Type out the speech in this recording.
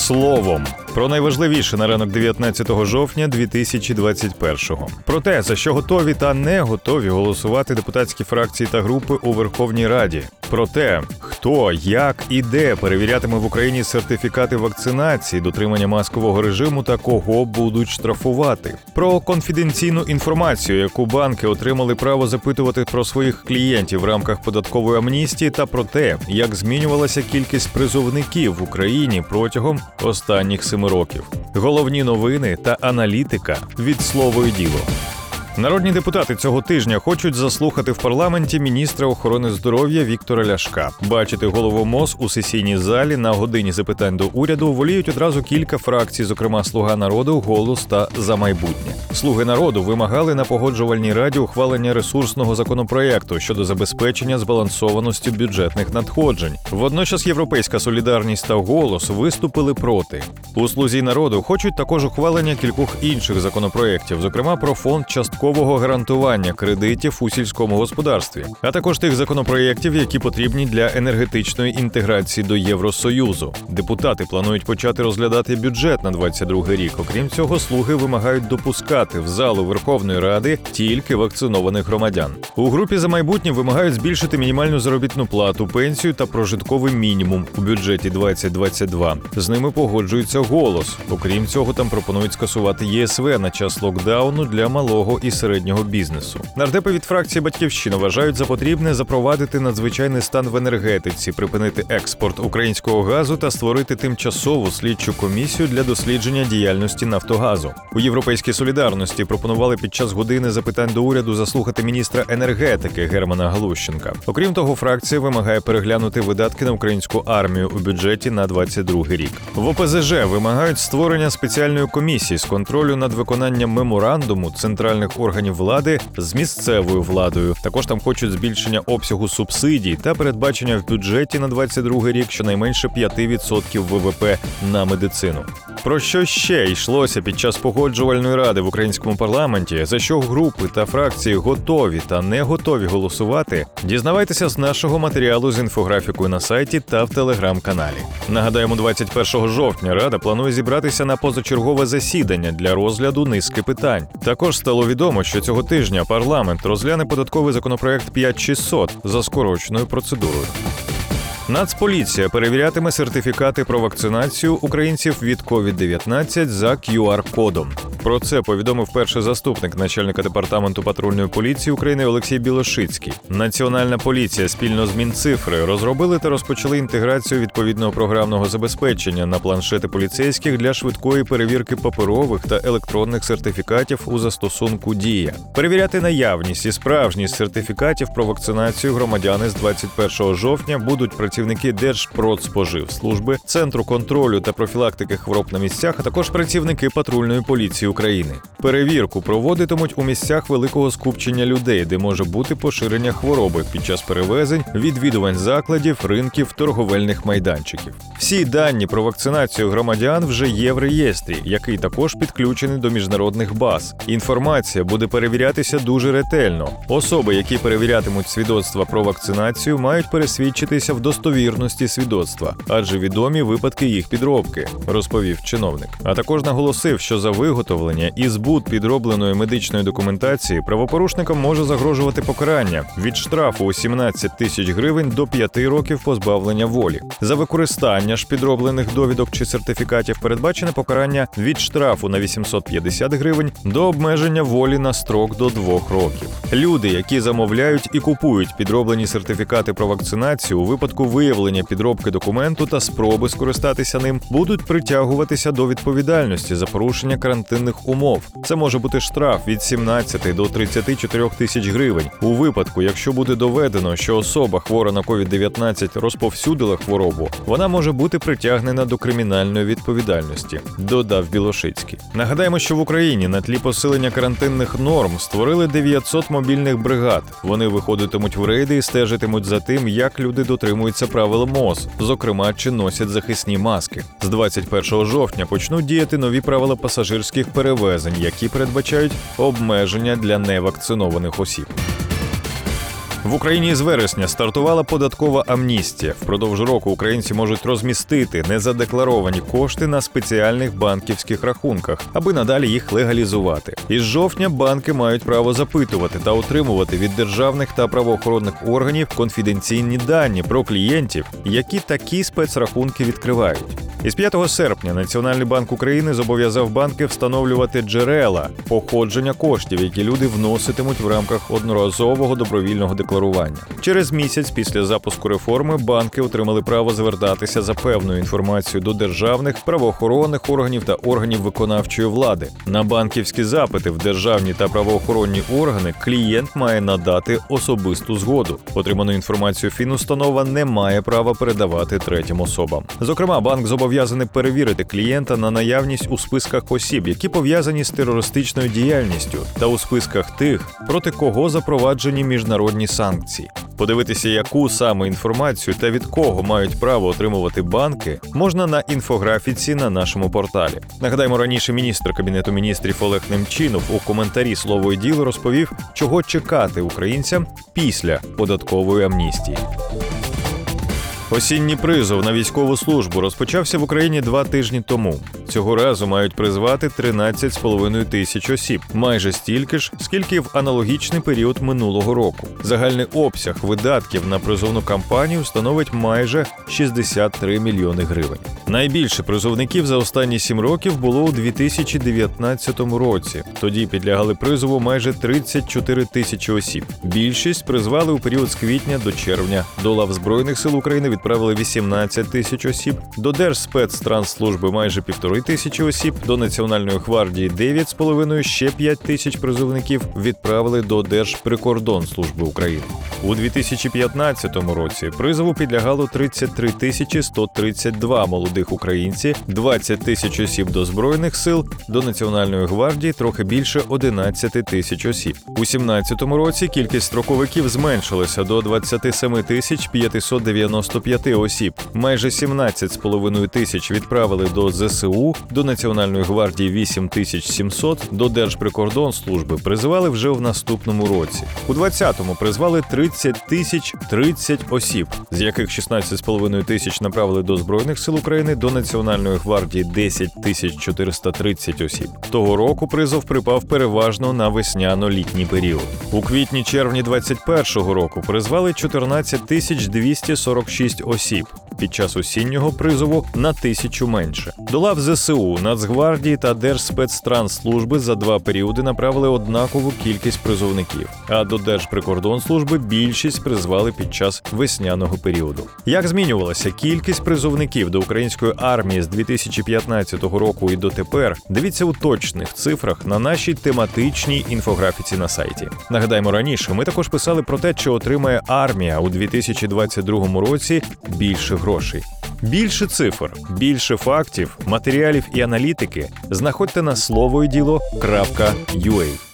словом. Про найважливіше на ранок 19 жовтня 2021-го. Про те, за що готові та не готові голосувати депутатські фракції та групи у Верховній Раді. Про те, хто, як і де перевірятиме в Україні сертифікати вакцинації, дотримання маскового режиму та кого будуть штрафувати. Про конфіденційну інформацію, яку банки отримали право запитувати про своїх клієнтів в рамках податкової амністії, та про те, як змінювалася кількість призовників в Україні протягом останніх семи років. Головні новини та аналітика від слово і діло. Народні депутати цього тижня хочуть заслухати в парламенті міністра охорони здоров'я Віктора Ляшка. Бачити голову МОЗ у сесійній залі на годині запитань до уряду воліють одразу кілька фракцій, зокрема Слуга народу, голос та за майбутнє. Слуги народу вимагали на погоджувальній раді ухвалення ресурсного законопроекту щодо забезпечення збалансованості бюджетних надходжень. Водночас Європейська солідарність та голос виступили проти. У слузі народу хочуть також ухвалення кількох інших законопроєктів, зокрема про фонд часткового гарантування кредитів у сільському господарстві, а також тих законопроєктів, які потрібні для енергетичної інтеграції до Євросоюзу. Депутати планують почати розглядати бюджет на 22 рік. Окрім цього, слуги вимагають допускати в залу Верховної Ради тільки вакцинованих громадян. У групі за майбутнє вимагають збільшити мінімальну заробітну плату, пенсію та прожитковий мінімум у бюджеті 2022. З ними погоджується голос. Окрім цього, там пропонують скасувати ЄСВ на час локдауну для малого і середнього бізнесу. Нардепи від фракції Батьківщина вважають за потрібне запровадити надзвичайний стан в енергетиці, припинити експорт українського газу та створити тимчасову слідчу комісію для дослідження діяльності Нафтогазу. У європейській солідарності пропонували під час години запитань до уряду заслухати міністра енергетики Германа Галущенка. Окрім того, фракція вимагає переглянути видатки на українську армію у бюджеті на 22 рік. В ОПЗЖ вимагають створення спеціальної комісії з контролю над виконанням меморандуму центральних органів влади з місцевою владою. Також там хочуть збільшення обсягу субсидій та передбачення в бюджеті на 22 рік щонайменше 5% ВВП на медицину. Про що ще йшлося під час погоджувальної ради в українському парламенті? За що групи та фракції готові та не готові голосувати? Дізнавайтеся з нашого матеріалу з інфографікою на сайті та в телеграм-каналі. Нагадаємо, 21 жовтня рада планує зібратися на позачергове засідання для розгляду низки питань. Також стало відомо, що цього тижня парламент розгляне податковий законопроект 5600 за скороченою процедурою. Нацполіція перевірятиме сертифікати про вакцинацію українців від COVID-19 за QR-кодом. Про це повідомив перший заступник начальника департаменту патрульної поліції України Олексій Білошицький. Національна поліція спільно з Мінцифри розробили та розпочали інтеграцію відповідного програмного забезпечення на планшети поліцейських для швидкої перевірки паперових та електронних сертифікатів у застосунку Дія. Перевіряти наявність і справжність сертифікатів про вакцинацію громадяни з 21 жовтня будуть працівники Держпродспоживслужби, центру контролю та профілактики хвороб на місцях, а також працівники патрульної поліції України. Перевірку проводитимуть у місцях великого скупчення людей, де може бути поширення хвороби під час перевезень, відвідувань закладів, ринків, торговельних майданчиків. Всі дані про вакцинацію громадян вже є в реєстрі, який також підключений до міжнародних баз. Інформація буде перевірятися дуже ретельно. Особи, які перевірятимуть свідоцтва про вакцинацію, мають пересвідчитися в достовірності свідоцтва, адже відомі випадки їх підробки, розповів чиновник. А також наголосив, що за виготовлення і збут підробленої медичної документації правопорушникам може загрожувати покарання від штрафу у 17 тисяч гривень до 5 років позбавлення волі. За використання ж підроблених довідок чи сертифікатів передбачене покарання від штрафу на 850 гривень до обмеження волі на строк до 2 років. Люди, які замовляють і купують підроблені сертифікати про вакцинацію у випадку виявлення підробки документу та спроби скористатися ним, будуть притягуватися до відповідальності за порушення карантинних умов. Це може бути штраф від 17 до 34 тисяч гривень. У випадку, якщо буде доведено, що особа хвора на COVID-19 розповсюдила хворобу, вона може бути притягнена до кримінальної відповідальності, додав Білошицький. Нагадаємо, що в Україні на тлі посилення карантинних норм створили 900 мобільних бригад. Вони виходитимуть в рейди і стежитимуть за тим, як люди дотримуються правил МОЗ, зокрема чи носять захисні маски. З 21 жовтня почнуть діяти нові правила пасажирських перевезень, які передбачають обмеження для невакцинованих осіб. В Україні з вересня стартувала податкова амністія. Впродовж року українці можуть розмістити незадекларовані кошти на спеціальних банківських рахунках, аби надалі їх легалізувати. Із жовтня банки мають право запитувати та отримувати від державних та правоохоронних органів конфіденційні дані про клієнтів, які такі спецрахунки відкривають. Із 5 серпня Національний банк України зобов'язав банки встановлювати джерела походження коштів, які люди вноситимуть в рамках одноразового добровільного декларування. Через місяць після запуску реформи банки отримали право звертатися за певною інформацією до державних правоохоронних органів та органів виконавчої влади. На банківські запити в державні та правоохоронні органи клієнт має надати особисту згоду. Отриману інформацію фінустанова не має права передавати третім особам. Зокрема, банк зобов'язаний перевірити клієнта на наявність у списках осіб, які пов'язані з терористичною діяльністю, та у списках тих, проти кого запроваджені міжнародні санкції. Подивитися, яку саме інформацію та від кого мають право отримувати банки, можна на інфографіці на нашому порталі. Нагадаємо, раніше міністр кабінету міністрів Олег Немчинов у коментарі слово і діло розповів, чого чекати українцям після податкової амністії. Осінній призов на військову службу розпочався в Україні два тижні тому. Цього разу мають призвати 13,5 тисяч осіб, майже стільки ж, скільки в аналогічний період минулого року. Загальний обсяг видатків на призовну кампанію становить майже 63 мільйони гривень. Найбільше призовників за останні сім років було у 2019 році. Тоді підлягали призову майже 34 тисячі осіб. Більшість призвали у період з квітня до червня. До лав збройних сил України відправили 18 тисяч осіб, до Держспецтрансслужби майже півтори тисячі осіб, до Національної гвардії 9,5, ще 5 тисяч призовників відправили до Держприкордонслужби України. У 2015 році призову підлягало 33 тисячі 132 молодих українці, 20 тисяч осіб до збройних сил, до Національної гвардії трохи більше 11 тисяч осіб. У 2017 році кількість строковиків зменшилася до 27 тисяч 595 осіб. Майже 17,5 тисяч відправили до ЗСУ, до Національної гвардії 8 тисяч 700, до Держприкордонслужби призивали вже в наступному році. У 20-му призвали 30 тисяч 30 осіб, з яких 16,5 тисяч направили до Збройних сил України, до Національної гвардії 10 тисяч 430 осіб. Того року призов припав переважно на весняно-літній період. У квітні-червні 21-го року призвали 14 тисяч 246 осіб. Під час осіннього призову на тисячу менше. До лав ЗСУ, Нацгвардії та Держспецтрансслужби за два періоди направили однакову кількість призовників. А до Держприкордонслужби більшість призвали під час весняного періоду. Як змінювалася кількість призовників до української армії з 2015 року і дотепер? Дивіться у точних цифрах на нашій тематичній інфографіці на сайті. Нагадаємо, раніше ми також писали про те, що отримає армія у 2022 році більше грошей. Більше цифр, більше фактів, матеріалів і аналітики знаходьте на слово і.